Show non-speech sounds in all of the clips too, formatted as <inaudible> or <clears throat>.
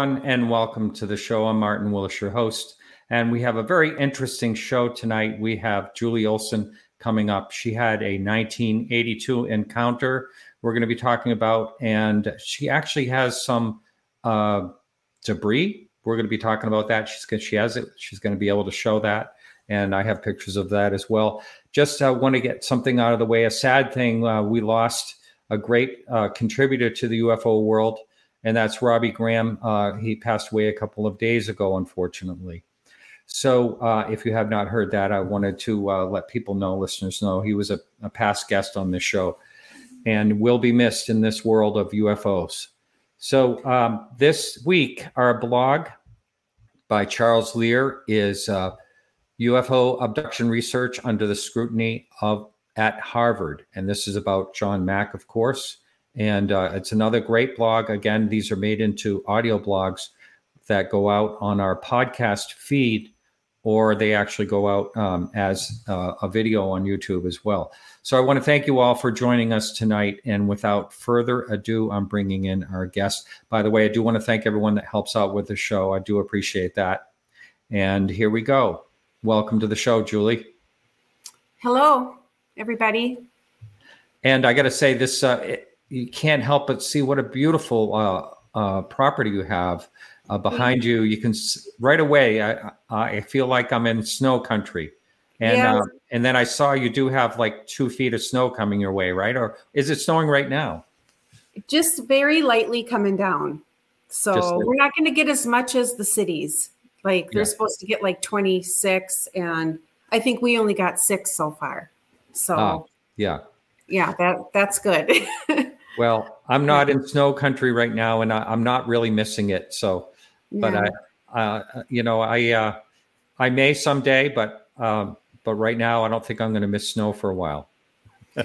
everyone, and welcome to the show. I'm Martin Willis, your host, and we have a very interesting show tonight. We have Julie Ohlson coming up. She had a 1982 encounter we're going to be talking about, and she actually has some uh, debris. We're going to be talking about that. She's she has it. She's going to be able to show that, and I have pictures of that as well. Just uh, want to get something out of the way. A sad thing: uh, we lost a great uh, contributor to the UFO world and that's Robbie Graham. Uh, he passed away a couple of days ago, unfortunately. So, uh, if you have not heard that, I wanted to uh, let people know, listeners know, he was a, a, past guest on this show and will be missed in this world of UFOs. So, um, this week, our blog by Charles Lear is UFO uh, abduction research under the scrutiny of at Harvard, and this is about John Mack, of course. And uh, it's another great blog. Again, these are made into audio blogs that go out on our podcast feed, or they actually go out um, as uh, a video on YouTube as well. So I want to thank you all for joining us tonight. And without further ado, I'm bringing in our guest. By the way, I do want to thank everyone that helps out with the show. I do appreciate that. And here we go. Welcome to the show, Julie. Hello, everybody. And I got to say, this uh, it, you can't help but see what a beautiful uh, uh, property you have uh, behind you. You can right away. I, I feel like I'm in snow country, and yeah. Uh, and then I saw you do have like two feet of snow coming your way, right? Or is it snowing right now? Just very lightly coming down. So we're not going to get as much as the cities. Like they're yeah. supposed to get like 26, and I think we only got six so far. So ah, yeah, yeah, that that's good. <laughs> Well, I'm not in snow country right now, and I, am not really missing it. So, but yeah. I, uh, you know, I, uh, I may someday, but, um, but right now, I don't think I'm going to miss snow for a while. yeah,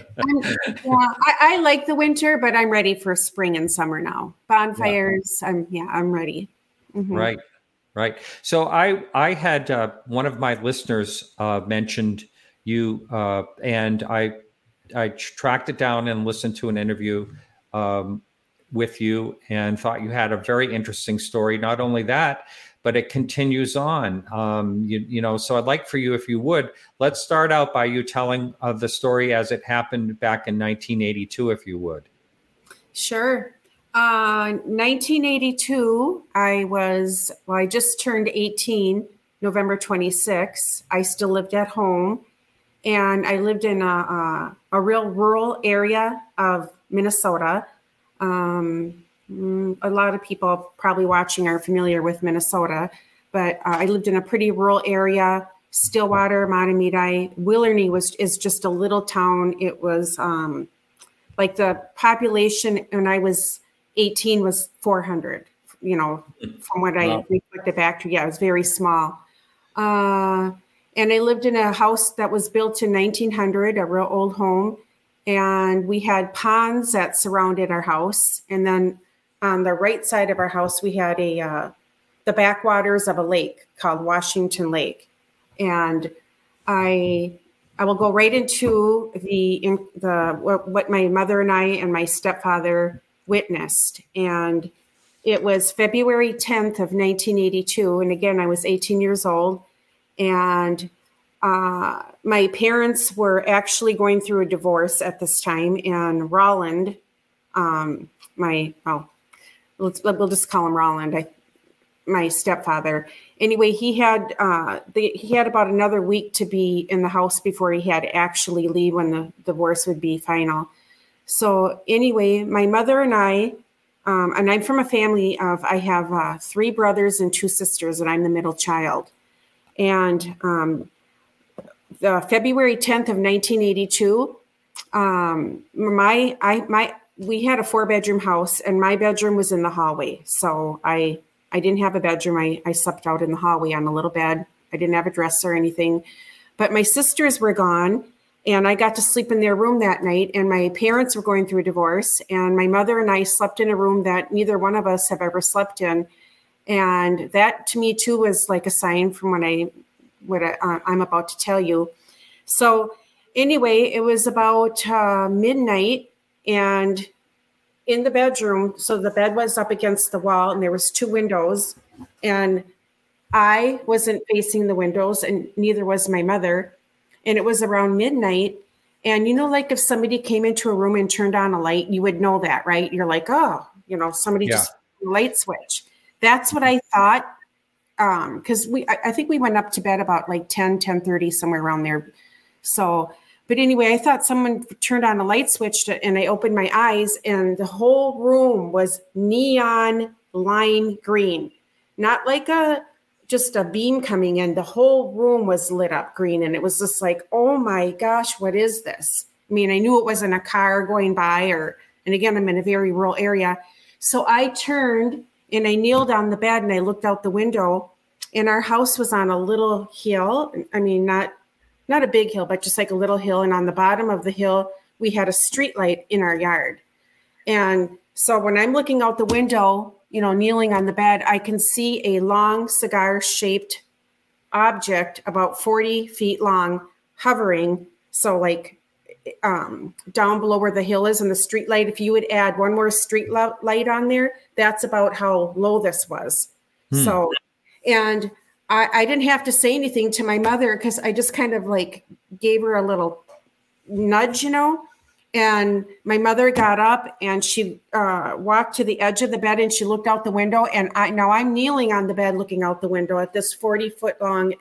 I, I, like the winter, but I'm ready for spring and summer now. Bonfires, yeah. I'm yeah, I'm ready. Mm-hmm. Right, right. So I I had uh, one of my listeners uh, mentioned you, uh, and I I tracked it down and listened to an interview um, with you and thought you had a very interesting story. Not only that, but it continues on. Um, you, you, know, so I'd like for you, if you would, let's start out by you telling uh, the story as it happened back in 1982, if you would. Sure. Uh, 1982, I was, well, I just turned 18, November 26. I still lived at home and I lived in a, a, a real rural area of Minnesota. Um, mm, a lot of people probably watching are familiar with Minnesota, but uh, I lived in a pretty rural area. Stillwater, Mahtomedi, Willernie was is just a little town. It was um, like the population when I was 18 was 400. You know, from what wow. I reflected back to, yeah, it was very small. Uh, and I lived in a house that was built in 1900, a real old home. And we had ponds that surrounded our house. And then on the right side of our house, we had a uh, the backwaters of a lake called Washington Lake. And I I will go right into the in the what, what my mother and I and my stepfather witnessed. And it was February 10th of 1982. And again, I was 18 years old and uh, my parents were actually going through a divorce at this time, and Roland, um, my oh, let's we'll just call him Roland. I, my stepfather. Anyway, he had uh, the, he had about another week to be in the house before he had actually leave when the divorce would be final. So anyway, my mother and I, um, and I'm from a family of I have uh, three brothers and two sisters, and I'm the middle child. And um, the February 10th of 1982, um, my I my we had a four bedroom house and my bedroom was in the hallway. So I I didn't have a bedroom. I, I slept out in the hallway on a little bed. I didn't have a dress or anything. But my sisters were gone and I got to sleep in their room that night. And my parents were going through a divorce. And my mother and I slept in a room that neither one of us have ever slept in. And that to me too was like a sign from when I what I, uh, I'm about to tell you. So anyway, it was about uh, midnight, and in the bedroom. So the bed was up against the wall and there was two windows and I wasn't facing the windows and neither was my mother. And it was around midnight. And you know, like if somebody came into a room and turned on a light, you would know that, right? You're like, oh, you know, somebody yeah. just light switch. That's what I thought. Um, because we I, I think we went up to bed about like 10, 10 30, somewhere around there. So but anyway, I thought someone turned on a light switch to, and I opened my eyes, and the whole room was neon lime green, not like a just a beam coming in. The whole room was lit up green, and it was just like, oh my gosh, what is this? I mean, I knew it wasn't a car going by, or and again, I'm in a very rural area, so I turned and I kneeled on the bed and I looked out the window, and our house was on a little hill. I mean, not not a big hill, but just like a little hill. And on the bottom of the hill, we had a street light in our yard. And so when I'm looking out the window, you know, kneeling on the bed, I can see a long cigar shaped object about 40 feet long hovering. So, like um, down below where the hill is and the street light, if you would add one more street light on there, that's about how low this was. Hmm. So, and I, I didn't have to say anything to my mother because I just kind of like gave her a little nudge, you know. And my mother got up and she uh, walked to the edge of the bed and she looked out the window. And I now I'm kneeling on the bed looking out the window at this 40 foot long,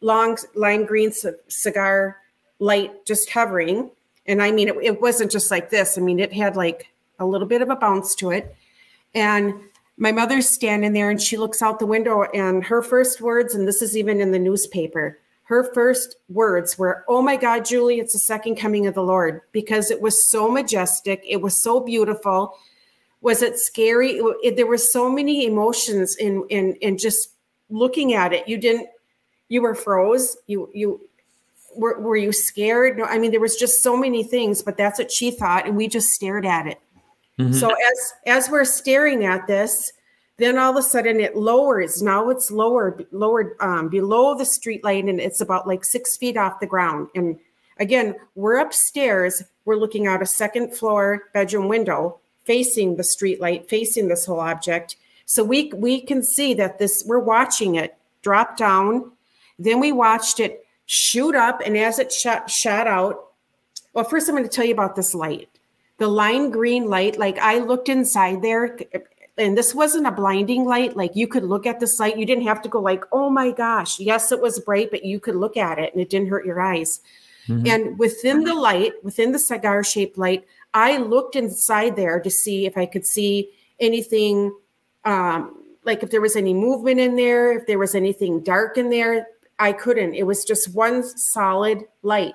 long lime green c- cigar light just hovering. And I mean, it, it wasn't just like this. I mean, it had like a little bit of a bounce to it. And my mother's standing there and she looks out the window and her first words and this is even in the newspaper her first words were oh my god julie it's the second coming of the lord because it was so majestic it was so beautiful. Was it scary? It, it, there were so many emotions in in in just looking at it. You didn't you were froze you you were, were you scared? No i mean there was just so many things but that's what she thought and we just stared at it Mm-hmm. So as as we're staring at this, then all of a sudden it lowers. Now it's lowered, lowered um, below the street light, and it's about like six feet off the ground. And again, we're upstairs. We're looking out a second floor bedroom window facing the street light, facing this whole object. So we we can see that this. We're watching it drop down. Then we watched it shoot up, and as it shot shot out. Well, first I'm going to tell you about this light the lime green light, like I looked inside there and this wasn't a blinding light. Like you could look at the light. You didn't have to go like, oh my gosh. Yes, it was bright, but you could look at it and it didn't hurt your eyes. Mm-hmm. And within the light, within the cigar shaped light, I looked inside there to see if I could see anything, um, like if there was any movement in there, if there was anything dark in there. I couldn't. It was just one solid light.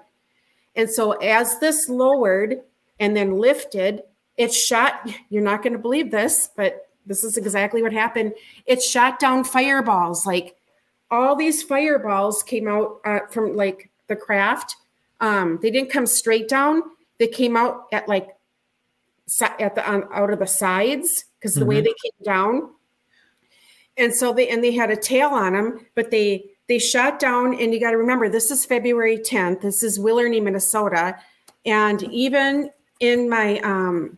And so as this lowered, and then lifted. It shot, you're not going to believe this, but this is exactly what happened. It shot down fireballs. Like all these fireballs came out uh, from like the craft. Um, they didn't come straight down. They came out at like at the out of the sides because the mm-hmm. way they came down. And so they and they had a tail on them, but they they shot down. And you got to remember, this is February 10th. This is Willernie, Minnesota, and even in my um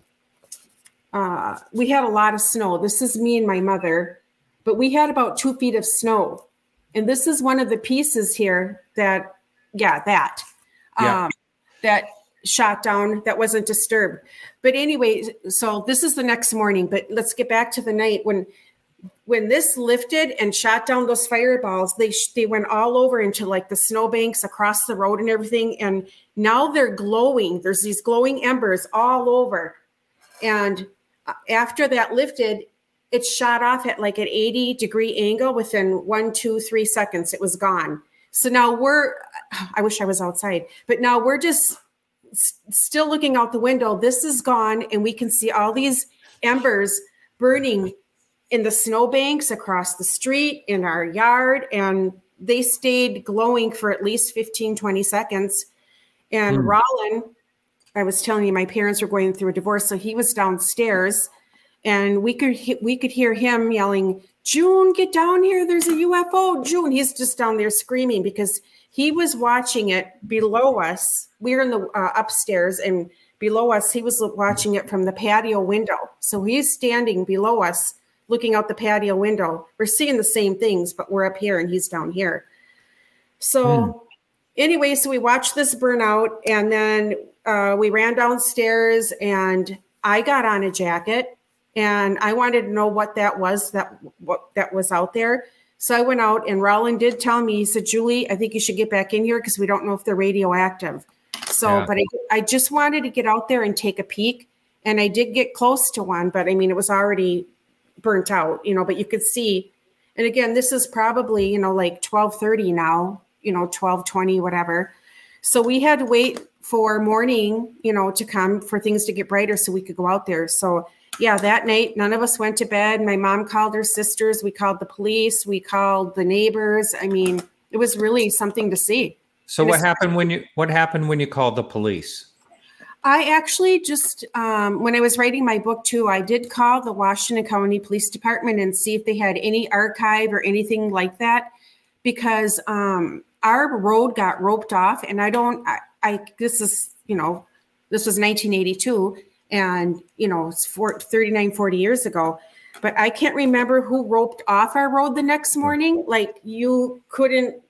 uh we had a lot of snow. This is me and my mother but we had about two feet of snow. And this is one of the pieces here that yeah that yeah. um that shot down that wasn't disturbed. But anyway so this is the next morning but let's get back to the night when when this lifted and shot down those fireballs, they they went all over into like the snowbanks across the road and everything. And now they're glowing. There's these glowing embers all over. And uh, after that lifted, it shot off at like an 80 degree angle within one, two, three seconds. It was gone. So now we're, <sighs> I wish I was outside, but now we're just still looking out the window. This is gone, and we can see all these embers burning in the snowbanks across the street, in our yard, and they stayed glowing for at least 15, 20 seconds. And mm. Roland, I was telling you, my parents were going through a divorce, so he was downstairs, and we could we could hear him yelling, "June, get down here! There's a UFO!" June, he's just down there screaming because he was watching it below us. We are in the uh, upstairs, and below us, he was watching it from the patio window. So he's standing below us, looking out the patio window. We're seeing the same things, but we're up here and he's down here. So, mm. anyway, so we watched this burnout and then uh, we ran downstairs and I got on a jacket and I wanted to know what that was that what that was out there. So I went out and Roland did tell me, he said, Julie, I think you should get back in here because we don't know if they're radioactive. So, yeah. but I, I just wanted to get out there and take a peek. And I did get close to one, but I mean, it was already burnt out, you know, but you could see. And again, this is probably, you know, like 1230 now, you know, 1220, whatever. So we had to wait for morning, you know, to come for things to get brighter so we could go out there. So yeah, that night, none of us went to bed. My mom called her sisters. We called the police. We called the neighbors. I mean, it was really something to see. So what happened when you what happened when you called the police? I actually just um, when I was writing my book too, I did call the Washington County Police Department and see if they had any archive or anything like that, because um, our road got roped off, and I don't. I, I this is you know this was 1982 and you know it's for 39 40 years ago but i can't remember who roped off our road the next morning like you couldn't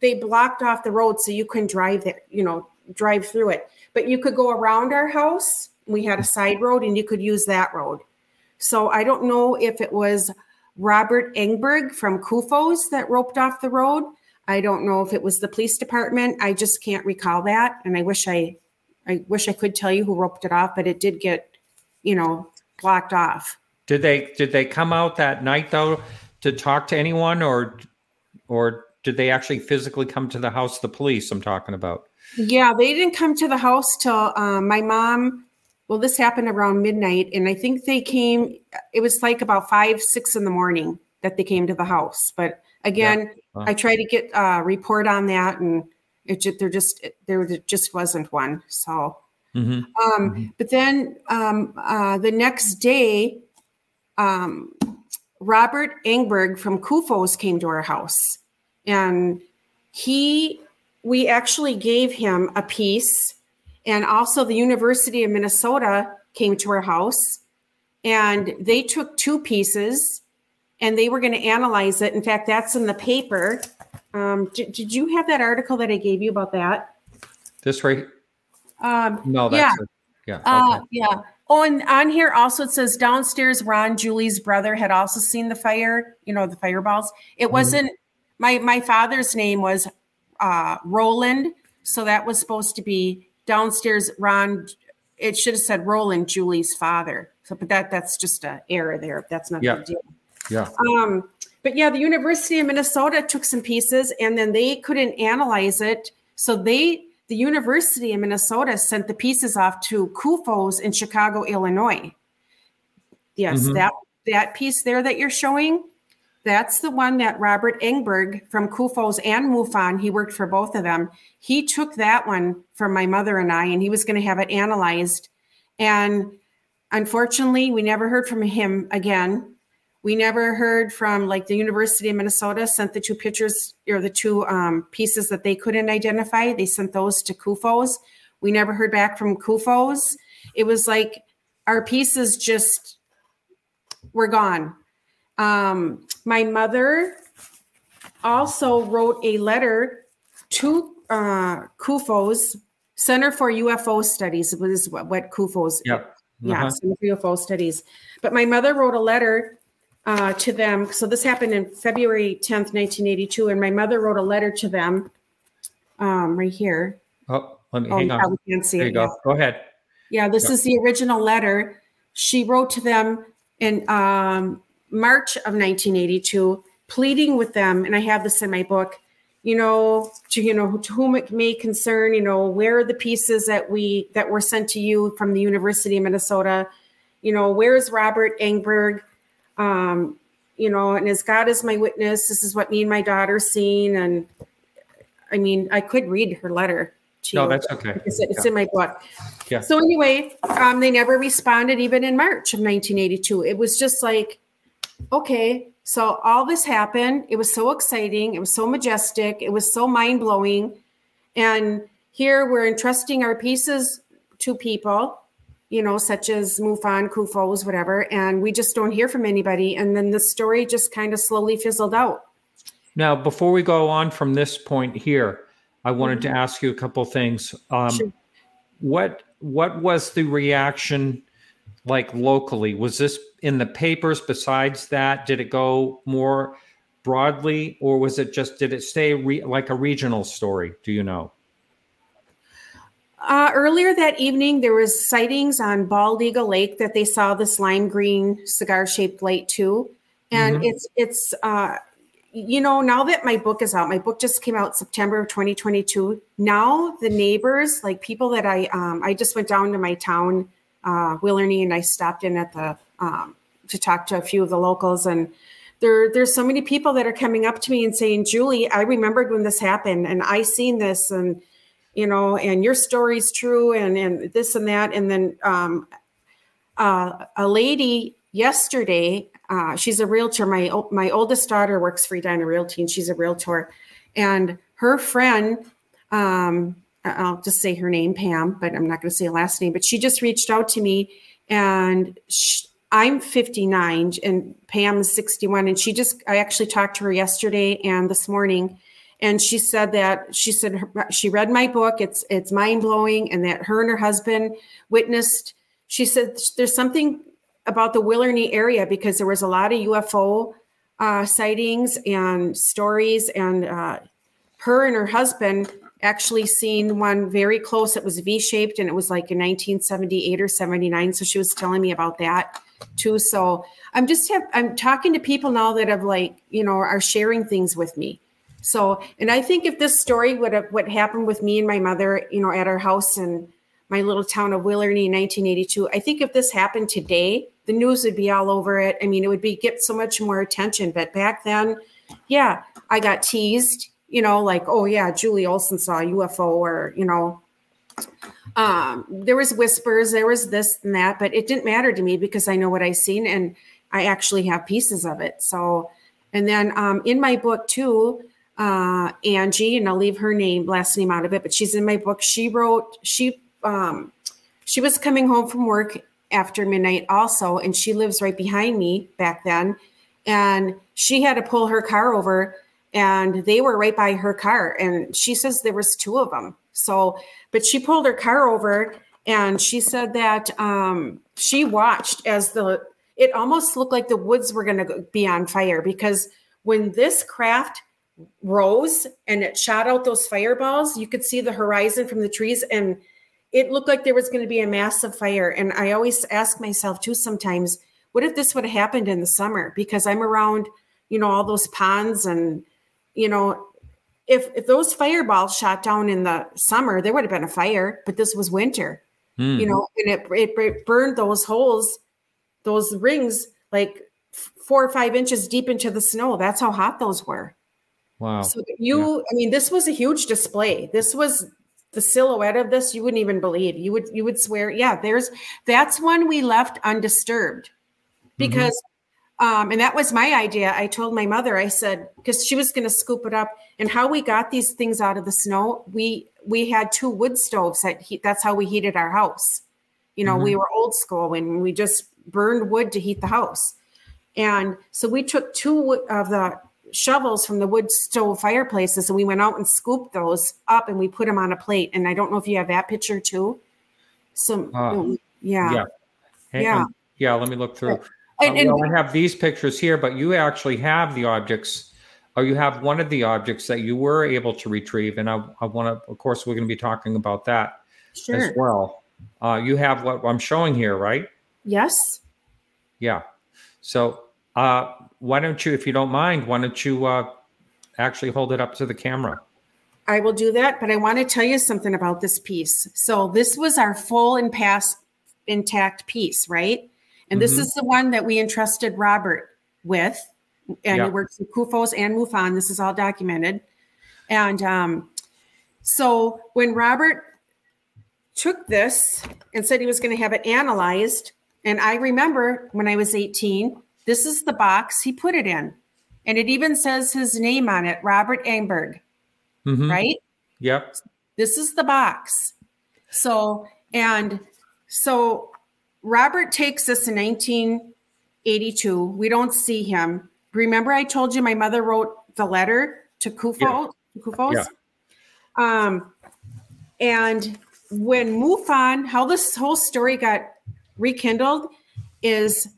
they blocked off the road so you couldn't drive there you know drive through it but you could go around our house. We had a mm-hmm. side road and you could use that road. So i don't know if it was robert engberg from CUFOS that roped off the road. I don't know if it was the police department. I just can't recall that. And i wish i I wish I could tell you who roped it off, but it did get, you know, blocked off. Did they did they come out that night though to talk to anyone or or did they actually physically come to the house the police I'm talking about? Yeah, they didn't come to the house till um, my mom well this happened around midnight and I think they came it was like about 5 6 in the morning that they came to the house. But again, yeah. I tried to get a report on that and it just, there just there just wasn't one. So, mm-hmm. Um, mm-hmm. but then um, uh, the next day, um, Robert Engberg from CUFOS came to our house, and he we actually gave him a piece, and also the University of Minnesota came to our house, and they took two pieces, and they were going to analyze it. In fact, that's in the paper um, did, did you have that article that I gave you about that? This right? Um, no, that's yeah. yeah. Uh, okay. Uh, yeah. Oh, and on here also it says downstairs, Ron, Julie's brother, had also seen the fire. You know the fireballs. It mm-hmm. wasn't my my father's name was uh, Roland, so that was supposed to be downstairs. Ron, it should have said Roland, Julie's father. So, but that that's just an error there. That's not yeah. the deal. Yeah. Um, but yeah, the University of Minnesota took some pieces and then they couldn't analyze it. So they, the University of Minnesota sent the pieces off to CUFOS in Chicago, Illinois. Yes, mm-hmm. that that piece there that you're showing, that's the one that Robert Engberg from CUFOS and MUFON, he worked for both of them. He took that one from my mother and I, and he was going to have it analyzed. And unfortunately, we never heard from him again. We never heard from like the University of Minnesota sent the two pictures or the two um, pieces that they couldn't identify. They sent those to CUFOS. We never heard back from CUFOS. It was like our pieces just were gone. Um, my mother also wrote a letter to uh, CUFOS, Center for UFO Studies, was what, what CUFOS. Yep. Uh-huh. Yeah, Center for UFO Studies. But my mother wrote a letter uh, to them. So this happened in February 10th, 1982. And my mother wrote a letter to them um, right here. Oh, let me oh, hang on. We can't see there it. you go. Yet. Go ahead. Yeah, this is the original letter. She wrote to them in um, March of 1982, pleading with them, and I have this in my book. You know, to you know, to whom it may concern, you know, where are the pieces that we that were sent to you from the University of Minnesota? You know, where is Robert Engberg? um, you know, and as God is my witness, this is what me and my daughter seen. And I mean, I could read her letter. To no, you. that's okay. It's, it's yeah. in my book. Yeah. So anyway, um, they never responded even in March of 1982. It was just like, okay, so all this happened. It was so exciting. It was so majestic. It was so mind blowing. And here we're entrusting our pieces to people, you know, such as MUFON, CUFOS, whatever, and we just don't hear from anybody. And then the story just kind of slowly fizzled out. Now, before we go on from this point here, I wanted mm-hmm. to ask you a couple things. Um, sure. What what was the reaction like locally? Was this in the papers? Besides that, did it go more broadly, or was it just did it stay re- like a regional story? Do you know? Uh, earlier that evening, there was sightings on Bald Eagle Lake that they saw this lime green cigar-shaped light too, and mm-hmm. it's it's uh, you know now that my book is out, my book just came out September of 2022. Now the neighbors, like people that I um, I just went down to my town, uh, Willernie, and I stopped in at the um, to talk to a few of the locals and there there's so many people that are coming up to me and saying julie i remembered when this happened and i seen this and you know and your story's true and and this and that and then um, uh, a lady yesterday uh, she's a realtor my my oldest daughter works for edina realty and she's a realtor and her friend um, i'll just say her name pam but i'm not going to say her last name but she just reached out to me and she, I'm 59 and Pam is 61. And she just, I actually talked to her yesterday and this morning. And she said that she said her, she read my book. It's it's mind blowing, and that her and her husband witnessed. She said there's something about the Willernie area because there was a lot of UFO uh, sightings and stories, and uh, her and her husband actually seen one very close. It was V shaped, and it was like in 1978 or 79. So she was telling me about that too. So I'm just have I'm talking to people now that have like you know are sharing things with me. So and I think if this story would have what happened with me and my mother, you know, at our house in my little town of Willernie in 1982, I think if this happened today, the news would be all over it. I mean, it would be get so much more attention. But back then, yeah, I got teased. You know, like, oh yeah, Julie Ohlson saw a UFO, or you know, um, there was whispers, there was this and that, but it didn't matter to me because I know what I seen and I actually have pieces of it. So, and then um, in my book too, uh, Angie, and I'll leave her name, last name out of it, but she's in my book. She wrote, she, um, she was coming home from work after midnight also, and she lives right behind me back then. And she had to pull her car over and they were right by her car. And she says there was two of them. So, but she pulled her car over and she said that um, she watched as the it almost looked like the woods were going to be on fire because when this craft rose and it shot out those fireballs, you could see the horizon from the trees and it looked like there was going to be a massive fire. And I always ask myself too sometimes, what if this would have happened in the summer? Because I'm around, you know, all those ponds and, you know, if if those fireballs shot down in the summer, there would have been a fire, but this was winter, mm. you know, and it, it, it burned those holes, those rings, like four or five inches deep into the snow. That's how hot those were. Wow. So you, yeah. I mean, this was a huge display. This was the silhouette of this. You wouldn't even believe. You would you would swear, yeah. There's that's one we left undisturbed mm-hmm. because. Um, and that was my idea. I told my mother, I said, because she was going to scoop it up. And how we got these things out of the snow, we we had two wood stoves. That he, that's how we heated our house. You know, mm-hmm. we were old school and we just burned wood to heat the house. And so we took two of the shovels from the wood stove fireplaces and we went out and scooped those up and we put them on a plate. And I don't know if you have that picture too. So, uh, yeah. Yeah. And, yeah. And, yeah. Let me look through. And, uh, and well, I have these pictures here, but you actually have the objects, or you have one of the objects that you were able to retrieve. And I, I want to, of course, we're going to be talking about that sure. as well. Uh, you have what I'm showing here, right? Yes. Yeah. So uh, why don't you, if you don't mind, why don't you uh, actually hold it up to the camera? I will do that, but I want to tell you something about this piece. So this was our full and past intact piece, right? And this mm-hmm. is the one that we entrusted Robert with. And he works with CUFOS and MUFON. This is all documented. And um, so when Robert took this and said he was going to have it analyzed, and I remember when I was 18, this is the box he put it in. And it even says his name on it, Robert Engberg. Mm-hmm. Right? Yep. This is the box. So And so Robert takes us in 1982. We don't see him. Remember, I told you my mother wrote the letter to Kufo, Yeah. CUFOS? Yeah. Um, and when MUFON, how this whole story got rekindled is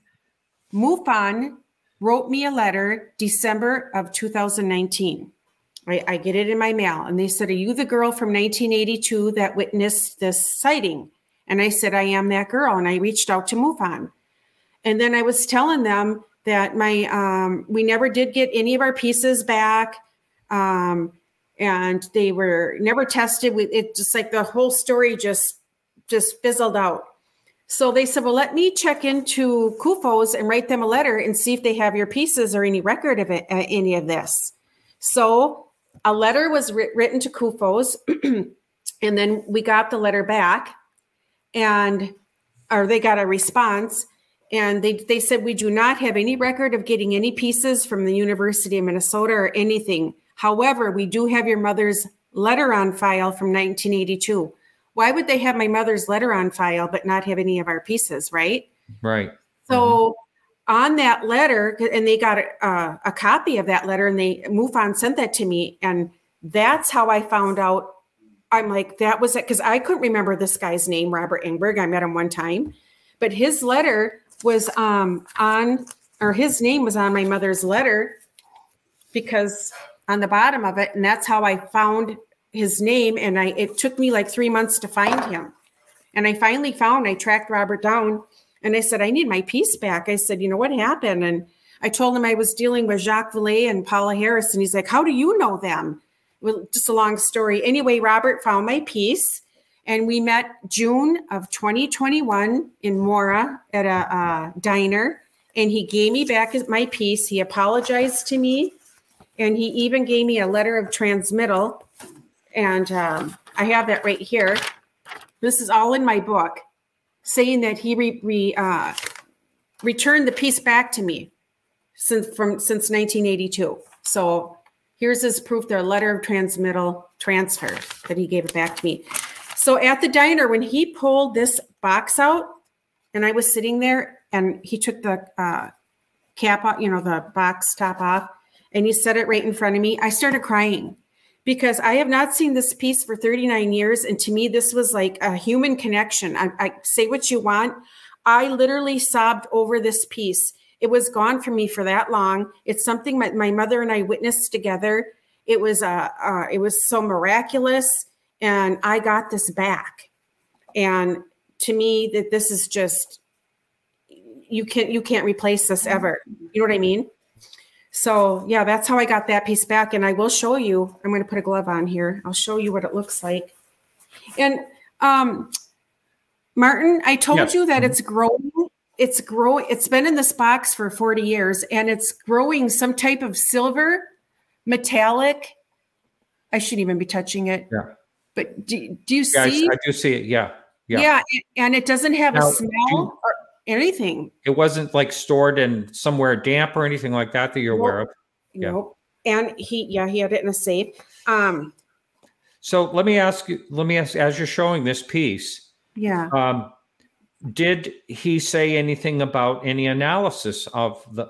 MUFON wrote me a letter December of 2019. I, I get it in my mail, and they said, Are you the girl from 1982 that witnessed this sighting? And I said, I am that girl. And I reached out to MUFON. And then I was telling them that my um, we never did get any of our pieces back. Um, and they were never tested. We, it just like the whole story just just fizzled out. So they said, well, let me check into CUFOS and write them a letter and see if they have your pieces or any record of it, uh, any of this. So a letter was writ- written to CUFOS, <clears throat> and then we got the letter back, and or they got a response, and they they said we do not have any record of getting any pieces from the University of Minnesota or anything. However, we do have your mother's letter on file from 1982. Why would they have my mother's letter on file but not have any of our pieces, right? Right. So on that letter, and they got a, a copy of that letter, and they MUFON sent that to me, and that's how I found out. I'm like, that was it because I couldn't remember this guy's name, Robert Engberg. I met him one time, but his letter was um, on, or his name was on my mother's letter because on the bottom of it, and that's how I found his name. And I it took me like three months to find him, and I finally found. I tracked Robert down, and I said, I need my piece back. I said, you know what happened? And I told him I was dealing with Jacques Vallée and Paola Harris, and he's like, how do you know them? Well, just a long story. Anyway, Robert found my piece, and we met June of 2021 in Mora at a uh, diner, and he gave me back my piece. He apologized to me, and he even gave me a letter of transmittal, and um, I have that right here. This is all in my book, saying that he re, re, uh, returned the piece back to me since from since 1982. So here's his proof, their letter of transmittal transfer that he gave it back to me. So at the diner, when he pulled this box out, and I was sitting there, and he took the uh, cap off, you know, the box top off, and he set it right in front of me. I started crying because I have not seen this piece for 39 years, and to me, this was like a human connection. I, I say what you want. I literally sobbed over this piece. It was gone from me for that long. It's something my, my mother and I witnessed together. It was uh, uh, it was so miraculous, and I got this back. And to me, that this is just you can't you can't replace this ever. You know what I mean? So yeah, that's how I got that piece back, and I will show you. I'm going to put a glove on here. I'll show you what it looks like. And um, Martin, I told Yes. you that it's growing. It's growing. It's been in this box for 40 years, and it's growing some type of silver, metallic. I shouldn't even be touching it. Yeah. But do, do you Yeah, see? I do see it. Yeah. Yeah. Yeah, and it doesn't have Now, a smell or anything. It wasn't like stored in somewhere damp or anything like that that you're Nope. aware of. Yeah. Nope. And he, yeah, he had it in a safe. Um, So let me ask you, let me ask, as you're showing this piece, yeah. um, did he say anything about any analysis of the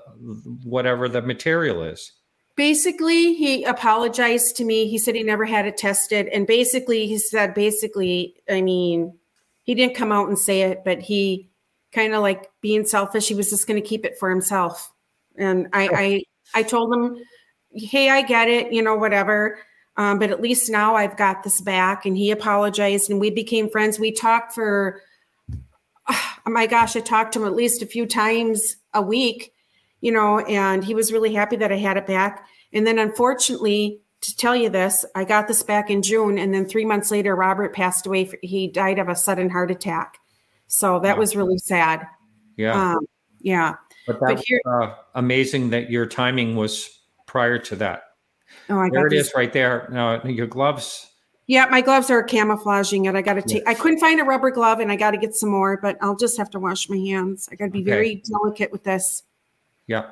whatever the material is? Basically, he apologized to me. He said he never had it tested. And basically, he said, basically, I mean, he didn't come out and say it, but he kind of like being selfish, he was just going to keep it for himself. And I, I, I told him, hey, I get it, you know, whatever. Um, but at least now I've got this back. And he apologized and we became friends. We talked for, oh <sighs> my gosh, I talked to him at least a few times a week, you know, and he was really happy that I had it back. And then unfortunately, to tell you this, I got this back in June. And then three months later, Robert passed away. He died of a sudden heart attack. So that Wow. was really sad. Yeah. Um, yeah. but that's here- uh, amazing that your timing was prior to that. Oh, I There got it is right there. Now, your gloves. Yeah, my gloves are camouflaging it. I got to take. I couldn't find a rubber glove, and I got to get some more. But I'll just have to wash my hands. I got to be Okay. very delicate with this. Yeah.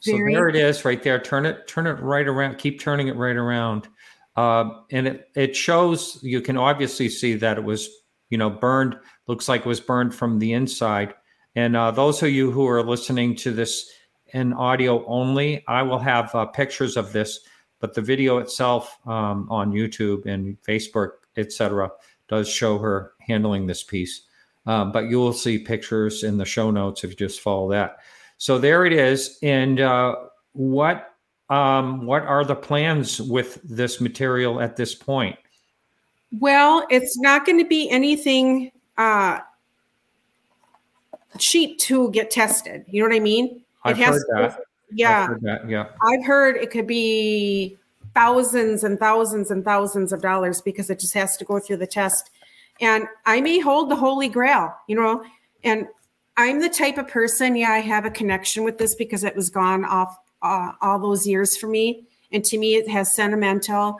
So Very- there it is right there. Turn it, turn it right around. Keep turning it right around. Um, and it, it shows, you can obviously see that it was you know, burned. Looks like it was burned from the inside. And uh, those of you who are listening to this in audio only, I will have uh, pictures of this, but the video itself um, on YouTube and Facebook, etc., does show her handling this piece. Um, but you will see pictures in the show notes if you just follow that. So there it is. And uh, what um, what are the plans with this material at this point? Well, it's not going to be anything uh, cheap to get tested. You know what I mean? I've it has heard to, that. Yeah, I've. Yeah. I've heard it could be thousands and thousands and thousands of dollars because it just has to go through the test. And I may hold the holy grail, you know, and I'm the type of person, yeah, I have a connection with this because it was gone off uh, all those years for me. And to me, it has sentimental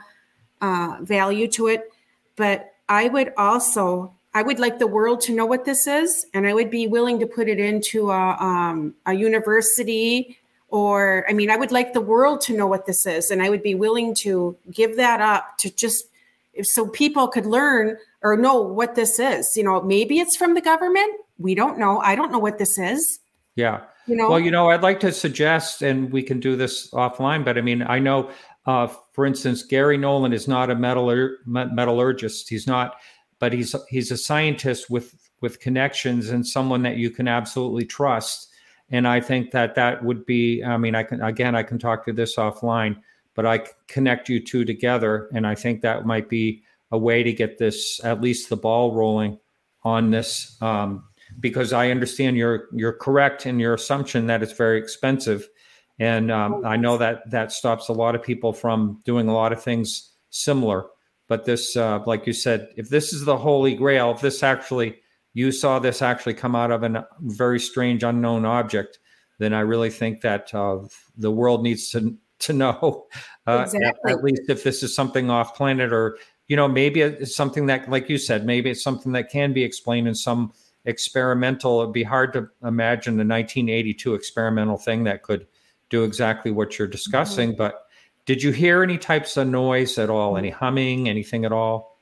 uh, value to it. But I would also, I would like the world to know what this is, and I would be willing to put it into a, um, a university or i mean i would like the world to know what this is and i would be willing to give that up to just so people could learn or know what this is you know maybe it's from the government we don't know i don't know what this is Yeah. you know Well, you know, I'd like to suggest, and we can do this offline, but I mean, I know, uh, for instance, Garry Nolan is not a metallur- metallurgist. He's not, but he's he's a scientist with with connections and someone that you can absolutely trust. And I think that that would be. I mean, I can again, I can talk to this offline, but I connect you two together, and I think that might be a way to get this at least the ball rolling on this. Um, because I understand you're you're correct in your assumption that it's very expensive, and um, I know that that stops a lot of people from doing a lot of things similar. But this, uh, like you said, if this is the holy grail, if this actually you saw this actually come out of a very strange unknown object, then I really think that uh, the world needs to to know <laughs> uh, at, Exactly. at least if this is something off planet or you know maybe it's something that like you said maybe it's something that can be explained in some experimental it'd be hard to imagine a 1982 experimental thing that could do exactly what you're discussing but did you hear any types of noise at all? Any humming anything at all?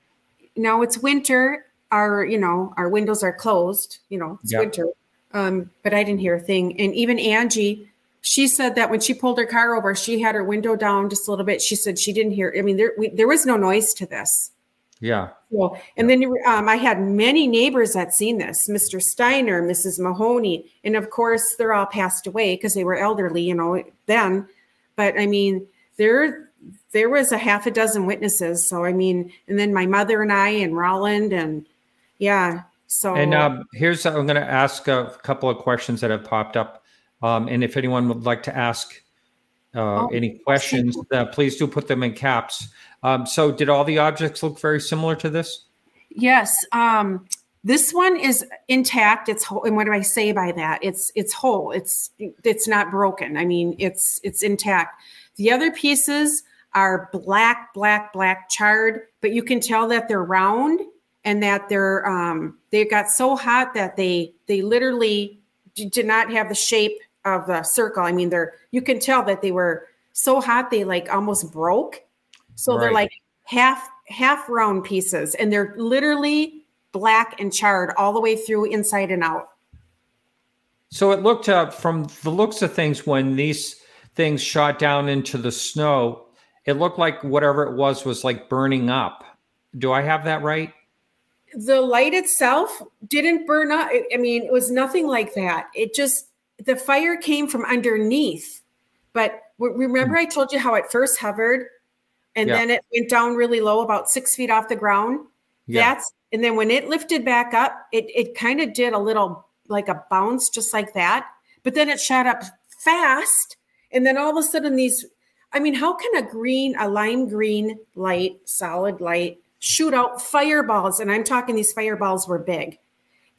No it's winter our you know our windows are closed you know it's Yeah. winter um but i didn't hear a thing and even angie she said that when she pulled her car over she had her window down just a little bit she said she didn't hear i mean there we, there was no noise to this yeah so, and then um, I had many neighbors that seen this, Mr. Steiner, Mrs. Mahoney, and of course they're all passed away because they were elderly, you know, then. But I mean, there there was a half a dozen witnesses. So I mean, and then my mother and I and Roland and yeah. So And um, here's I'm going to ask a couple of questions that have popped up, um, and if anyone would like to ask uh, Oh, any questions, uh, please do put them in caps. Um, so, did all the objects look very similar to this? Yes. Um, this one is intact. It's whole. And what do I say by that? It's it's whole. It's it's not broken. I mean, it's it's intact. The other pieces are black, black, black charred, but you can tell that they're round and that they're um, they got so hot that they they literally did not have the shape of the circle. I mean, they're you can tell that they were so hot they like almost broke. So they're like half half round pieces and they're literally black and charred all the way through inside and out. So it looked uh, from the looks of things when these things shot down into the snow, it looked like whatever it was was like burning up. Do I have that right? The light itself didn't burn up. I- mean, it was nothing like that. It just the fire came from underneath. But remember, I told you how it first hovered, and Yeah. then it went down really low, about six feet off the ground. Yeah. That's and then when it lifted back up, it it kind of did a little like a bounce, just like that. But then it shot up fast, and then all of a sudden these. I mean, how can a green, a lime green light, solid light, shoot out fireballs? And I'm talking these fireballs were big,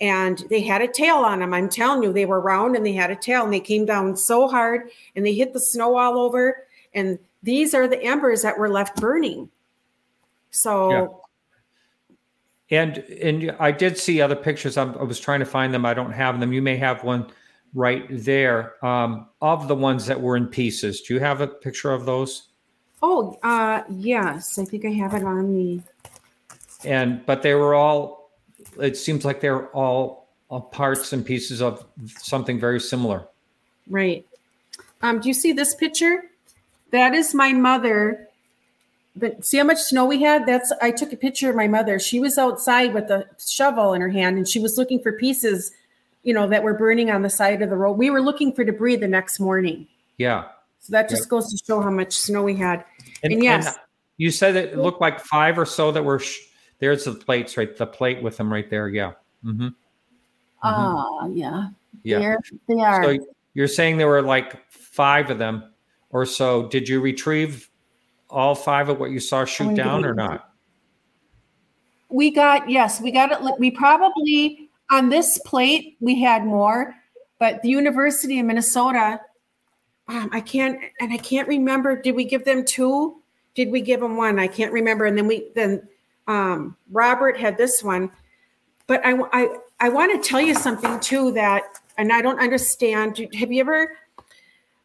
and they had a tail on them. I'm telling you, they were round and they had a tail, and they came down so hard, and they hit the snow all over. And these are the embers that were left burning. So. Yeah. And and I did see other pictures. I'm, I was trying to find them. I don't have them. You may have one right there um, of the ones that were in pieces. Do you have a picture of those? Oh, uh, yes, I think I have it on the. And but they were all it seems like they're all, all parts and pieces of something very similar. Right. Um, do you see this picture? That is my mother. But see how much snow we had? That's I took a picture of my mother. She was outside with a shovel in her hand and she was looking for pieces, you know, that were burning on the side of the road. We were looking for debris the next morning. Yeah. So that just yeah. goes to show how much snow we had. And, and yes, and you said it looked like five or so that were. Sh- there's the plates, right? The plate with them right there. Yeah. Mm-hmm. Ah, mm-hmm. uh, yeah. Yeah. There they are. So you're saying there were like five of them or so. Did you retrieve all five of what you saw shoot down or not? We got yes, we got it. We probably on this plate we had more, but the University of Minnesota um, I can't, and I can't remember. Did we give them two? Did we give them one? I can't remember. And then we, then um, Robert had this one. But I, I, I want to tell you something too that, and I don't understand. Have you ever?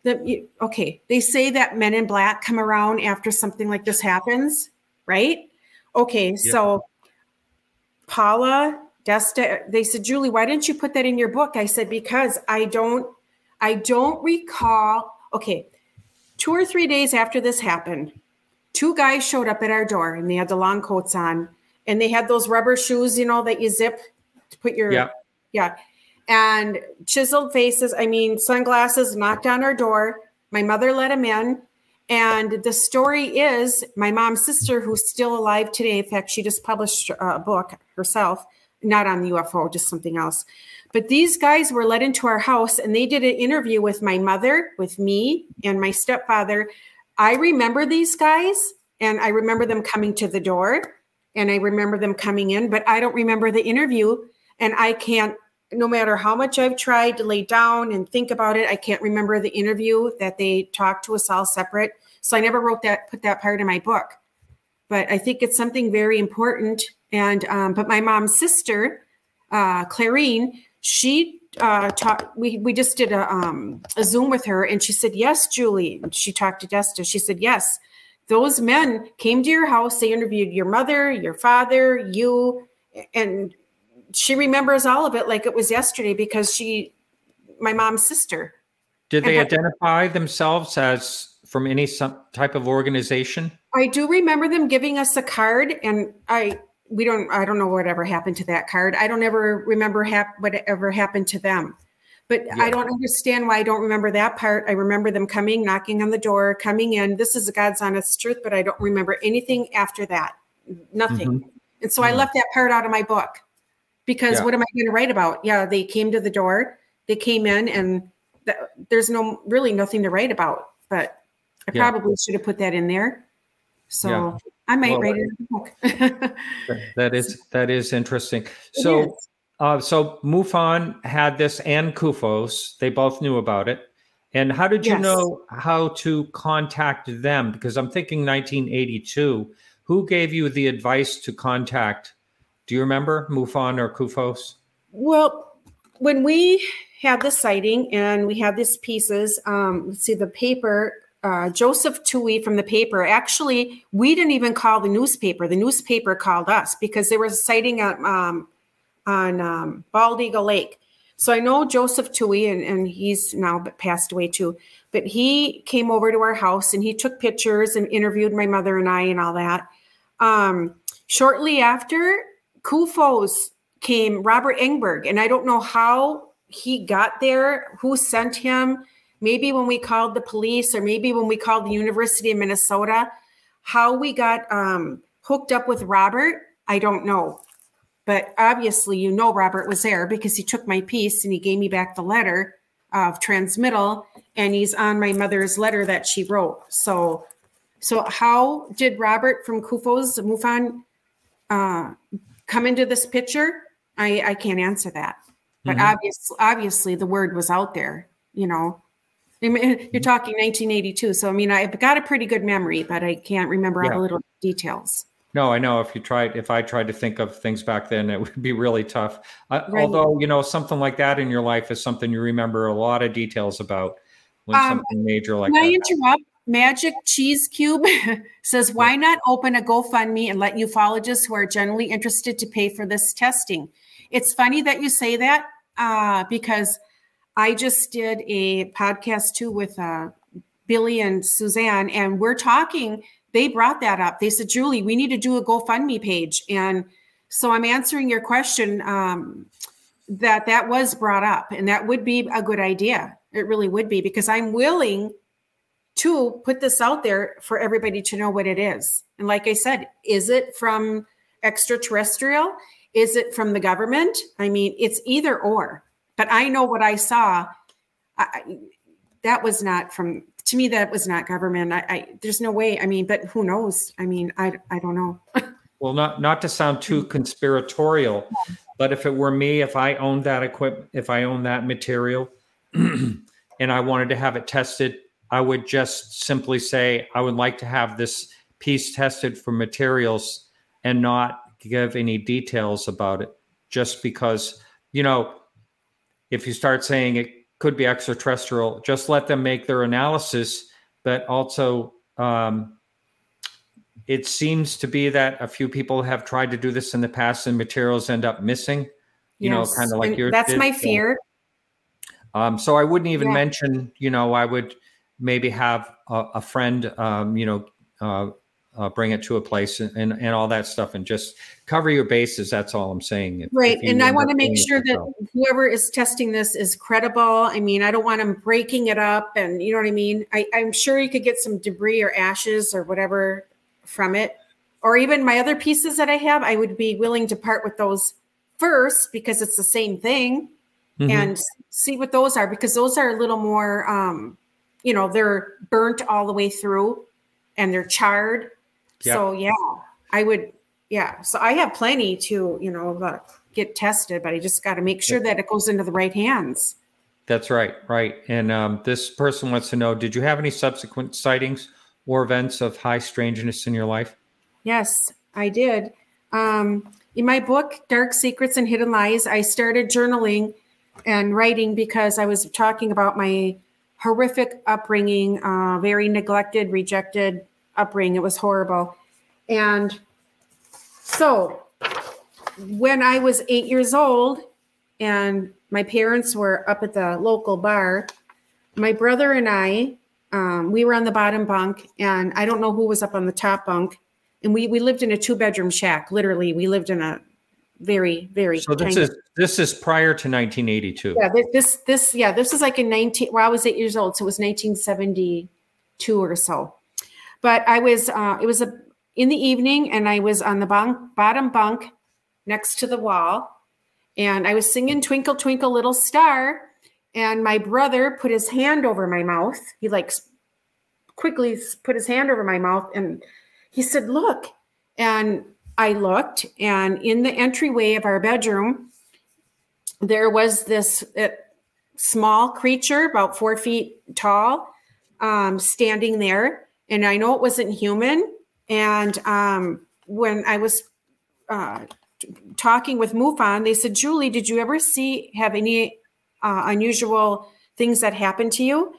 The, okay, they say that men in black come around after something like this happens, right? Okay, yep. so Paola, Desta, they said, Julie, why didn't you put that in your book? I said, because I don't, I don't recall okay, two or three days after this happened, two guys showed up at our door and they had the long coats on and they had those rubber shoes, you know, that you zip to put your, yeah. Yeah. And chiseled faces, I mean, sunglasses knocked on our door. My mother let him in. And the story is my mom's sister, who's still alive today. In fact, she just published a book herself, not on the UFO, just something else. But these guys were let into our house and they did an interview with my mother, with me, and my stepfather. I remember these guys and I remember them coming to the door and I remember them coming in, but I don't remember the interview. And I can't, no matter how much I've tried to lay down and think about it, I can't remember the interview that they talked to us all separate. So I never wrote that, put that part in my book. But I think it's something very important. And, um, but my mom's sister, uh, Clarine, she uh talked we we just did a um a zoom with her and she said yes julie. She talked to desta. She said yes those men came to your house they interviewed your mother your father you and she remembers all of it like it was yesterday because she my mom's sister. Did they identify themselves as from any some type of organization? I do remember them giving us a card and i we don't i don't know whatever happened to that card i don't ever remember hap- whatever happened to them but yeah. i don't understand why i don't remember that part i remember them coming knocking on the door coming in this is god's honest truth but i don't remember anything after that nothing mm-hmm. and so mm-hmm. i left that part out of my book because yeah. what am i going to write about yeah they came to the door they came in and th- there's no really nothing to write about but i yeah. probably should have put that in there so I might well, write it in a book. <laughs> that is that is interesting. So is. Uh, so MUFON had this and CUFOS. They both knew about it. And how did you yes. know how to contact them? Because I'm thinking 1982. Who gave you the advice to contact? Do you remember MUFON or CUFOS? Well, when we had the sighting and we had these pieces, um, let's see, the paper uh, Joseph Tui from the paper. Actually, we didn't even call the newspaper. The newspaper called us because there was a sighting at, um, on um, Bald Eagle Lake. So I know Joseph Tui, and, and he's now passed away too. But he came over to our house and he took pictures and interviewed my mother and I and all that. Um, shortly after, CUFOS came, Robert Engberg, and I don't know how he got there, who sent him maybe when we called the police or maybe when we called the University of Minnesota, how we got um, hooked up with Robert, I don't know. But obviously, you know, Robert was there because he took my piece and he gave me back the letter of transmittal, and he's on my mother's letter that she wrote. So, so how did Robert from CUFOS MUFON uh, come into this picture? I, I can't answer that. But mm-hmm. obviously, obviously, the word was out there. You know, I mean, you're talking 1982. So, I mean, I've got a pretty good memory, but I can't remember yeah. all the little details. No, I know if you tried, if I tried to think of things back then, it would be really tough. Uh, right. Although, you know, something like that in your life is something you remember a lot of details about when um, something major like can that. I interrupt? Magic Cheese Cube <laughs> says, why not open a GoFundMe and let ufologists who are generally interested to pay for this testing? It's funny that you say that uh, because I just did a podcast too with uh, Billy and Suzanne, and we're talking. They brought that up. They said, Julie, we need to do a GoFundMe page. And so I'm answering your question um, that that was brought up, and that would be a good idea. It really would be because I'm willing to put this out there for everybody to know what it is. And like I said, is it from extraterrestrial? Is it from the government? I mean, it's either or. But I know what I saw. I, that was not from to me. That was not government. I, I there's no way. I mean, but who knows? I mean, I I don't know. <laughs> well, not not to sound too conspiratorial, but if it were me, if I owned that equipment, if I owned that material, <clears throat> and I wanted to have it tested I would just simply say, I would like to have this piece tested for materials and not give any details about it, just because, you know, if you start saying it could be extraterrestrial, just let them make their analysis. But also, um, it seems to be that a few people have tried to do this in the past and materials end up missing, you yes. know, kind of like your. That's did. my fear. Um, so I wouldn't even yeah. mention, you know, I would maybe have a, a friend, um, you know, uh, uh, bring it to a place and, and, and all that stuff and just cover your bases. That's all I'm saying. If, right. If and I want to make sure that whoever is testing this is credible. I mean, I don't want them breaking it up and you know what I mean? I, I'm sure you could get some debris or ashes or whatever from it. Or even my other pieces that I have, I would be willing to part with those first because it's the same thing mm-hmm. and see what those are because those are a little more um, you know they're burnt all the way through and they're charred so yeah i would yeah so i have plenty to you know get tested but i just got to make sure that it goes into the right hands. That's right right and um, this person wants to know did you have any subsequent sightings or events of high strangeness in your life? Yes i did. Um, in my book dark secrets and hidden lies i started journaling and writing because i was talking about my horrific upbringing, uh, very neglected, rejected upbringing. It was horrible. And so when I was eight years old and my parents were up at the local bar, my brother and I, um, we were on the bottom bunk, and I don't know who was up on the top bunk. And we, we lived in a two bedroom shack. Literally, we lived in a very very so this tiny. is this is prior to 1982 yeah this this yeah this is like in 19 well i was eight years old so it was 1972 or so but i was uh it was a in the evening and i was on the bunk bottom bunk next to the wall and i was singing twinkle twinkle little star and my brother put his hand over my mouth he like quickly put his hand over my mouth and he said look and I looked, and in the entryway of our bedroom, there was this uh, small creature, about four feet tall, um, standing there. And I know it wasn't human. And um, when I was uh, talking with MUFON, they said, Julie, did you ever see, have any uh, unusual things that happened to you?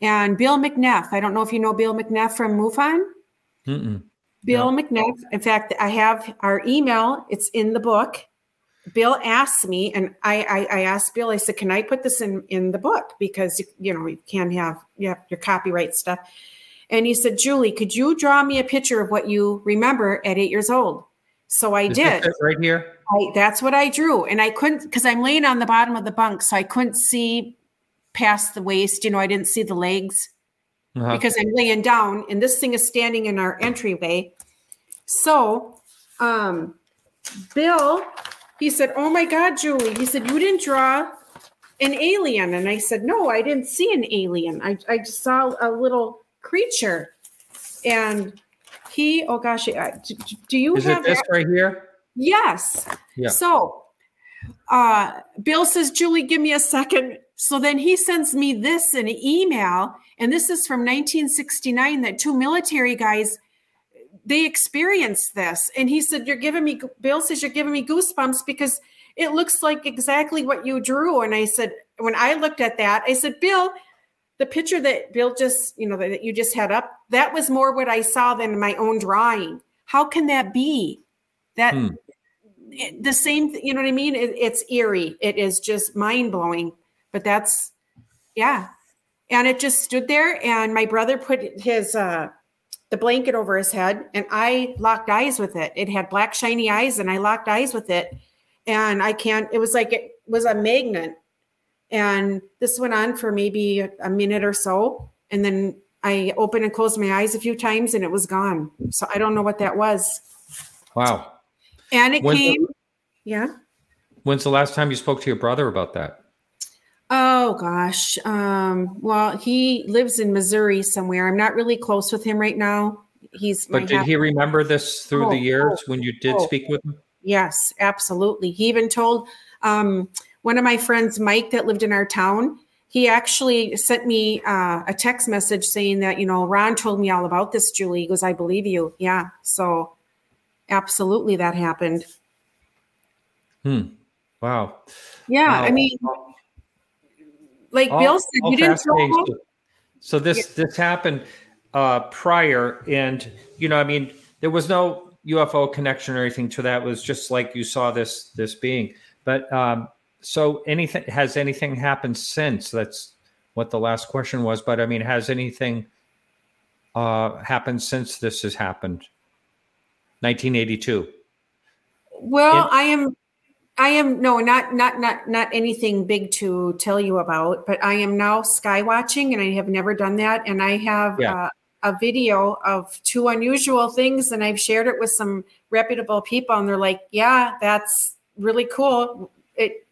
And Bill McNeff, I don't know if you know Bill McNeff from MUFON. Mm-mm. Bill yeah. McNeff. In fact, I have our email. It's in the book. Bill asked me, and I, I, I asked Bill. I said, "Can I put this in in the book because you, you know you can't have you have your copyright stuff." And he said, "Julie, could you draw me a picture of what you remember at eight years old?" So I Is did. right here. I, that's what I drew, and I couldn't because I'm laying on the bottom of the bunk, so I couldn't see past the waist. You know, I didn't see the legs uh-huh. because I'm laying down and this thing is standing in our entryway. So, um, Bill, he said, Oh my God, Julie, he said, You didn't draw an alien. And I said, No, I didn't see an alien. I, I just saw a little creature. And he, oh gosh, do, do you Is have it this that? right here? Yes. Yeah. So, uh, Bill says, Julie, give me a second. So then he sends me this in an email and this is from 1969 that two military guys they experienced this. And he said, You're giving me, Bill says, You're giving me goosebumps because it looks like exactly what you drew. And I said, When I looked at that, I said, Bill, the picture that Bill just, you know, that you just had up, that was more what I saw than my own drawing. How can that be? That hmm. the same, you know what I mean? It, it's eerie. It is just mind blowing. But that's, yeah. And it just stood there, and my brother put his uh, the blanket over his head, and I locked eyes with it. It had black shiny eyes, and I locked eyes with it. And I can't. It was like it was a magnet and this went on for maybe a, minute or so. And then I opened and closed my eyes a few times and it was gone. So I don't know what that was. Wow. And it came. Yeah. When's the last time you spoke to your brother about that? Oh gosh. Um, well, he lives in Missouri somewhere. I'm not really close with him right now. He's But did he remember this through oh, the years oh, when you did oh. speak with him? Yes, absolutely. He even told um one of my friends, Mike, that lived in our town, he actually sent me uh, a text message saying that, you know, Ron told me all about this, Julie. He goes, I believe you. Yeah. So absolutely that happened. Hmm. Wow. Yeah. Wow. I mean, like all, Bill said, you didn't throw So this, yeah. this happened uh, prior and, you know, I mean, there was no UFO connection or anything to that. It was just like you saw this, this being, but um, so anything has anything happened since? That's what the last question was. But I mean, has anything uh, happened since this has happened? 1982. Well, In- I am I am no, not not not not anything big to tell you about, but I am now sky watching, and I have never done that. And I have yeah. uh, a video of two unusual things, and I've shared it with some reputable people, and they're like, "Yeah, that's really cool." It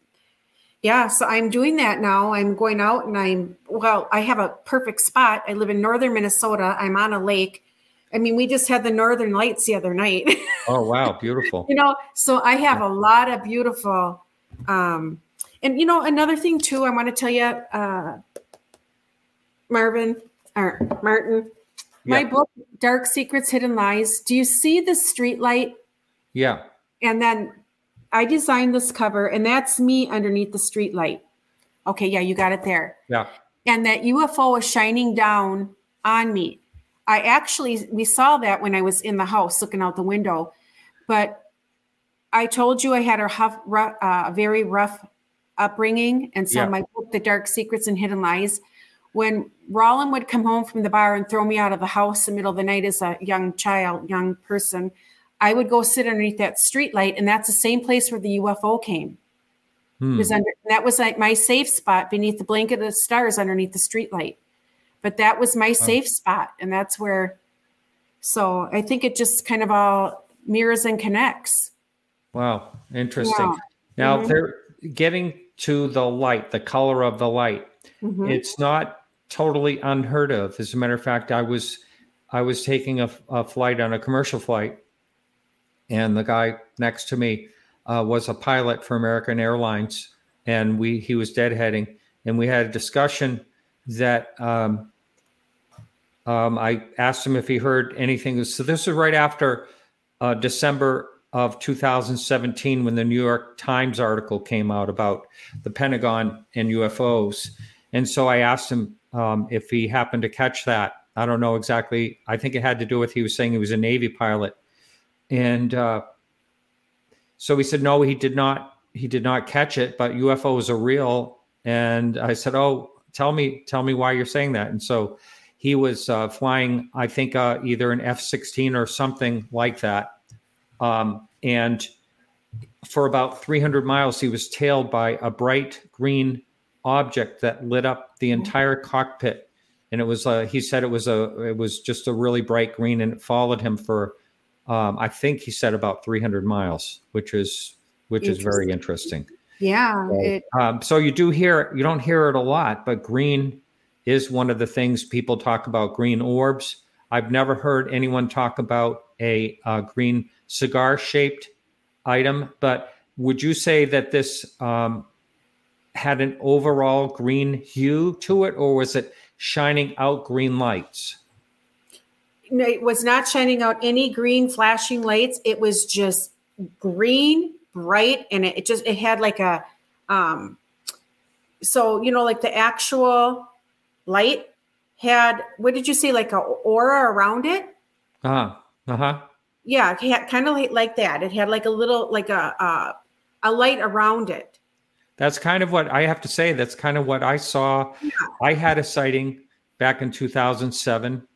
yeah, so I'm doing that now. I'm going out and I'm, well, I have a perfect spot. I live in northern Minnesota. I'm on a lake. I mean, we just had the northern lights the other night. <laughs> oh, wow. Beautiful. you know, so I have a lot of beautiful, um, and you know, another thing too, I want to tell you, uh, Marvin or Martin, my yeah. book, Dark Secrets, Hidden Lies. Do you see the street light? Yeah. And then I designed this cover, and that's me underneath the street light. Okay, yeah, you got it there. Yeah. And that UFO was shining down on me. I actually we saw that when I was in the house looking out the window, but I told you I had a rough, rough uh, very rough upbringing, and so yeah. my book, The Dark Secrets and Hidden Lies, when Roland would come home from the bar and throw me out of the house in the middle of the night as a young child, young person, I would go sit underneath that street light, and that's the same place where the UFO came. Hmm. Was under that was like my safe spot beneath the blanket of the stars underneath the street light. But that was my wow. safe spot, and that's where. So I think it just kind of all mirrors and connects. Wow, interesting. Yeah. Now mm-hmm. they're getting to the light, the color of the light. Mm-hmm. It's not totally unheard of. As a matter of fact, I was I was taking a, a flight on a commercial flight and the guy next to me uh, was a pilot for American Airlines, and we he was deadheading, and we had a discussion that um, um, I asked him if he heard anything. So this is right after uh, December of 2017 when the New York Times article came out about the Pentagon and UFOs, and so I asked him um, if he happened to catch that. I don't know exactly. I think it had to do with he was saying he was a Navy pilot and uh, so he said, no, he did not. He did not catch it, but UFOs are real. And I said, oh, tell me, tell me why you're saying that. And so he was uh, flying, I think, uh, either an F-16 or something like that. Um, and for about 300 miles, he was tailed by a bright green object that lit up the entire cockpit. And it was, uh, he said, it was a, it was just a really bright green, and it followed him for um, I think he said about 300 miles, which is which is very interesting. Yeah. So, it, um, so you do hear you don't hear it a lot, but green is one of the things people talk about. Green orbs. I've never heard anyone talk about a, a green cigar shaped item, but would you say that this um, had an overall green hue to it, or was it shining out green lights? It was not shining out any green flashing lights. It was just green, bright, and it, it just it had like a um so you know like the actual light had what did you say like a aura around it? Uh-huh. Uh-huh. Yeah, kind of like, like that. It had like a little like a uh, a light around it. That's kind of what I have to say. That's kind of what I saw. Yeah. I had a sighting back in 2007,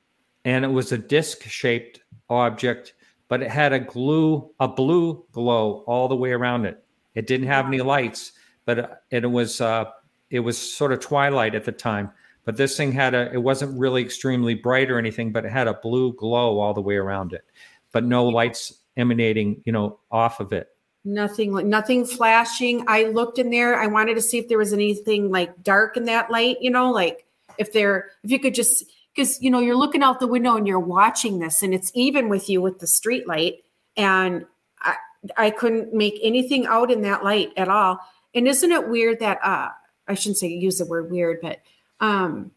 and it was a disc shaped object, but it had a glue, a blue glow all the way around it. It didn't have any lights, but it was uh, it was sort of twilight at the time. But this thing had a, it wasn't really extremely bright or anything, but it had a blue glow all the way around it, but no lights emanating, you know, off of it. Nothing like nothing flashing. I looked in there. I wanted to see if there was anything like dark in that light, you know, like if there if you could just because you know you're looking out the window and you're watching this and it's even with you with the street light and I I couldn't make anything out in that light at all. And isn't it weird that uh I shouldn't say use the word weird, but um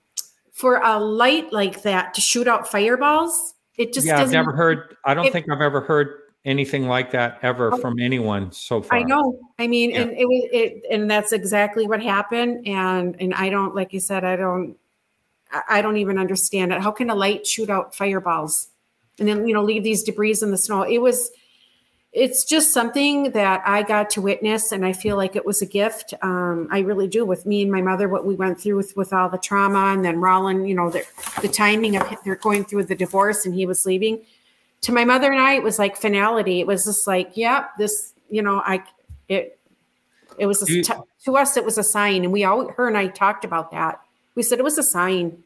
for a light like that to shoot out fireballs, it just yeah. I've never heard. I don't it, think I've ever heard anything like that ever oh, from anyone so far. I know. I mean, yeah. and it was it, and that's exactly what happened. And and I don't, like you said, I don't, I don't even understand it. How can a light shoot out fireballs, and then you know leave these debris in the snow? It was, it's just something that I got to witness, and I feel like it was a gift. Um, I really do. With me and my mother, what we went through with with all the trauma, and then Roland, you know, the the timing of they're going through the divorce, and he was leaving to my mother and I, it was like finality. It was just like, yeah, this, you know, I, it, it was a, you, to us, it was a sign. And we all, her and I talked about that. We said it was a sign.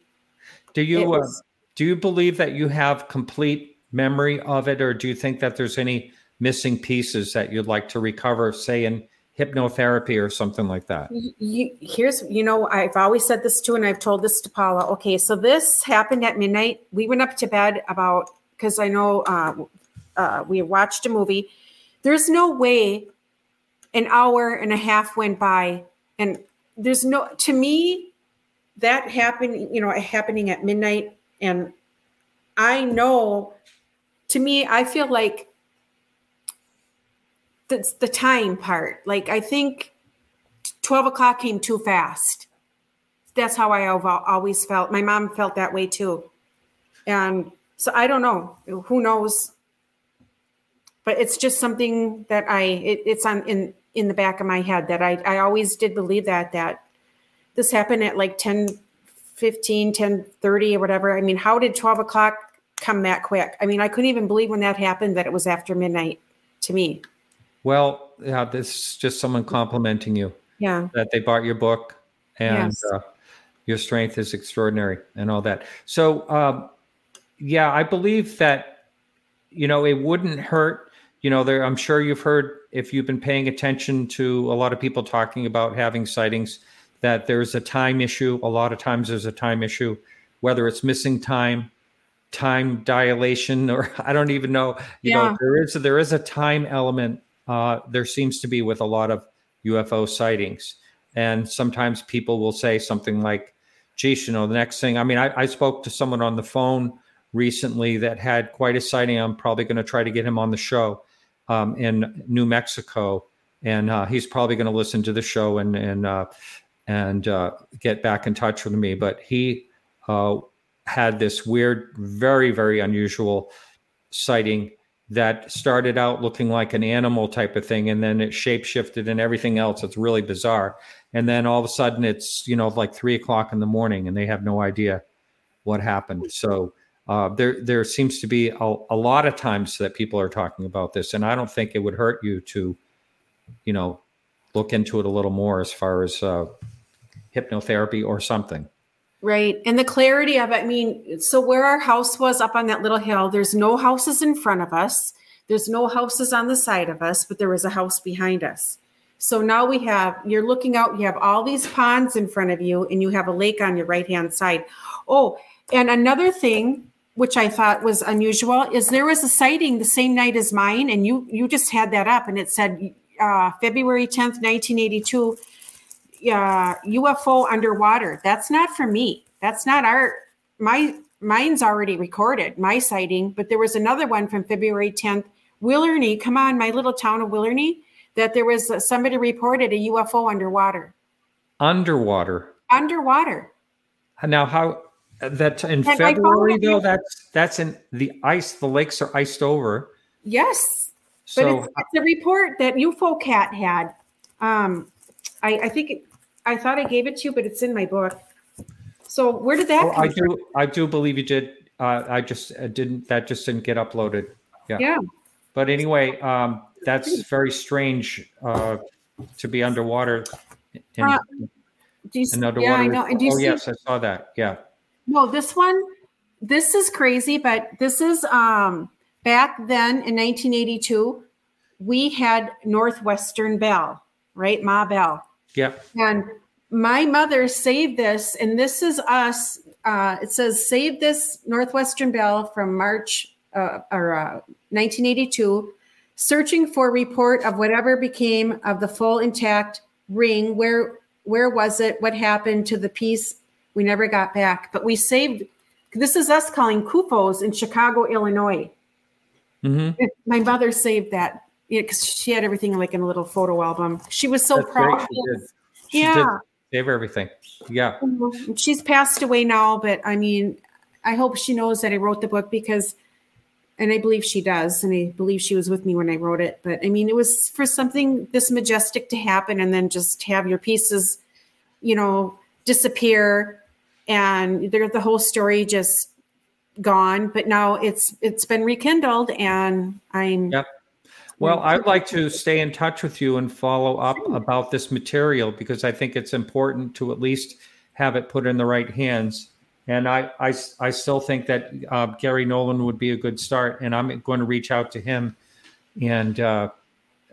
Do you, uh, was, uh, do you believe that you have complete memory of it? Or do you think that there's any missing pieces that you'd like to recover, say in hypnotherapy or something like that? You, here's, you know, I've always said this too, and I've told this to Paola. Okay, so this happened at midnight. We went up to bed about because I know uh, uh, we watched a movie. There's no way an hour and a half went by, and there's no to me that happened. You know, happening at midnight, and I know. To me, I feel like that's the time part. Like I think 12 o'clock came too fast. That's how I always felt. My mom felt that way too. And so I don't know. Who knows? But it's just something that I it, it's on in in the back of my head that I I always did believe that that this happened at like 10 15 10 30 or whatever i mean how did 12 o'clock come that quick i mean i couldn't even believe when that happened that it was after midnight to me well yeah this is just someone complimenting you yeah that they bought your book and yes. uh, your strength is extraordinary and all that so um, yeah, I believe that you know it wouldn't hurt. You know, there. I'm sure you've heard if you've been paying attention to a lot of people talking about having sightings that there's a time issue. A lot of times there's a time issue, whether it's missing time, time dilation, or <laughs> I don't even know. You yeah. know, there is there is a time element. Uh, there seems to be with a lot of UFO sightings, and sometimes people will say something like, "Geez, you know, the next thing." I mean, I, I spoke to someone on the phone recently that had quite a sighting. I'm probably going to try to get him on the show um, in New Mexico, and uh, he's probably going to listen to the show and and uh, and uh, get back in touch with me. But he uh, had this weird, very very unusual sighting that started out looking like an animal type of thing and then it shape shifted and everything else it's really bizarre and then all of a sudden it's you know like three o'clock in the morning and they have no idea what happened so uh, there there seems to be a, a, lot of times that people are talking about this, and I don't think it would hurt you to, you know, look into it a little more as far as uh, hypnotherapy or something. Right, and the clarity of it. I mean, so where our house was up on that little hill, there's no houses in front of us. There's no houses on the side of us, but there was a house behind us. So now we have, you're looking out, you have all these ponds in front of you, and you have a lake on your right hand side. Oh, and another thing which I thought was unusual, is there was a sighting the same night as mine, and you you just had that up, and it said uh, February tenth, nineteen eighty two, uh, UFO underwater. That's not for me. That's not our my mine's already recorded my sighting, but there was another one from February tenth, Willernie. Come on, my little town of Willernie, that there was uh, somebody reported a UFO underwater. Underwater. Underwater. Now, how that in February though? That's that's in the ice. The lakes are iced over. Yes, so, but it's, it's a report that UFOCAT had. Um, I, I think it, I thought I gave it to you, but it's in my book. So where did that? Oh, I do. I do believe you did. Uh, I just uh, didn't. That just didn't get uploaded. Yeah. Yeah. But anyway, um, that's very strange uh, to be underwater. In, uh, you, underwater. Yeah, I know. And do you oh see, yes, I saw that. Yeah. No, this one. This is crazy, but this is um, back then in 1982. We had Northwestern Bell, right? Ma Bell. Yep. And my mother saved this, and this is us. Uh, it says, "Save this Northwestern Bell from March uh, or uh, 1982." Searching for report of whatever became of the full intact ring. Where where was it? What happened to the piece? We never got back, but we saved. This is us calling CUFOS in Chicago, Illinois. Mm-hmm. My mother saved that because she had everything like in a little photo album. She was so That's proud. She she yeah. Save everything. Yeah. She's passed away now, but I mean, I hope she knows that I wrote the book because, and I believe she does, and I believe she was with me when I wrote it. But I mean, it was for something this majestic to happen and then just have your pieces, you know, disappear and the whole story just gone. But now it's it's been rekindled and I'm yep. Well, I'd like to stay in touch with you and follow up about this material because I think it's important to at least have it put in the right hands. And I, I, I still think that uh, Garry Nolan would be a good start. And I'm going to reach out to him and uh,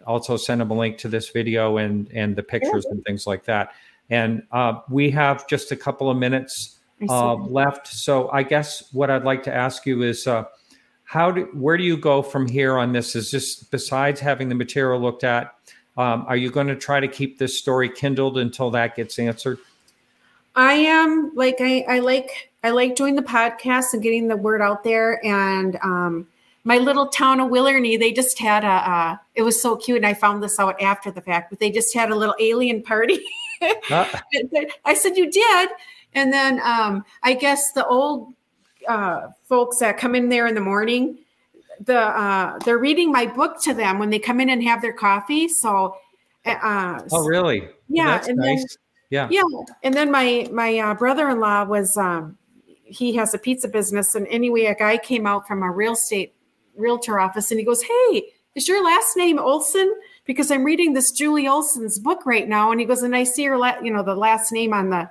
also send him a link to this video and, and the pictures yeah. and things like that. And uh, we have just a couple of minutes uh, left. So I guess what I'd like to ask you is uh, how do where do you go from here on this? Is just besides having the material looked at, um, are you going to try to keep this story kindled until that gets answered? I am like I, I like I like doing the podcast and getting the word out there. And um, my little town of Willernie, they just had a. Uh, it was so cute, and I found this out after the fact. But they just had a little alien party. <laughs> ah. I said, "You did," and then um, I guess the old uh, folks that come in there in the morning, the uh, they're reading my book to them when they come in and have their coffee. So, uh, oh really? Yeah, well, and nice. then yeah, yeah, and then my my uh, brother-in-law was um, he has a pizza business, and anyway, a guy came out from a real estate realtor office, and he goes, "Hey, is your last name Ohlson?" Because I'm reading this Julie Ohlson's book right now, and he goes, and I see her, la- you know, the last name on the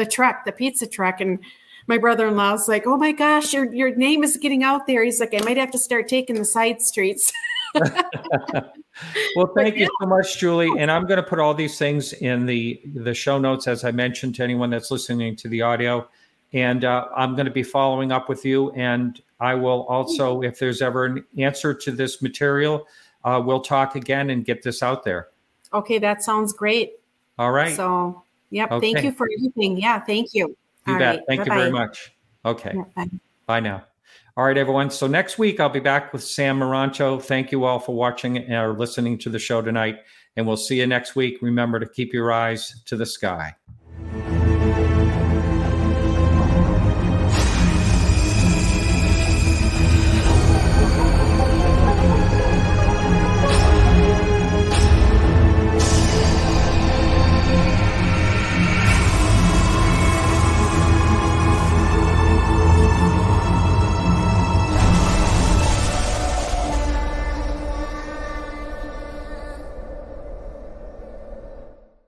the truck, the pizza truck, and my brother-in-law's like, "Oh my gosh, your your name is getting out there." He's like, "I might have to start taking the side streets." <laughs> well, thank you so much, Julie. And I'm going to put all these things in the the show notes, as I mentioned to anyone that's listening to the audio. And uh, I'm going to be following up with you. And I will also, if there's ever an answer to this material, uh, we'll talk again and get this out there. Okay, that sounds great. All right. So, yep. Okay. Thank you for everything. Yeah, thank you. You All bet. Right. Thank Bye-bye. you very much. Okay. Yeah, bye. bye now. All right, everyone. So next week I'll be back with Sam Marancho. Thank you all for watching or listening to the show tonight. And we'll see you next week. Remember to keep your eyes to the sky.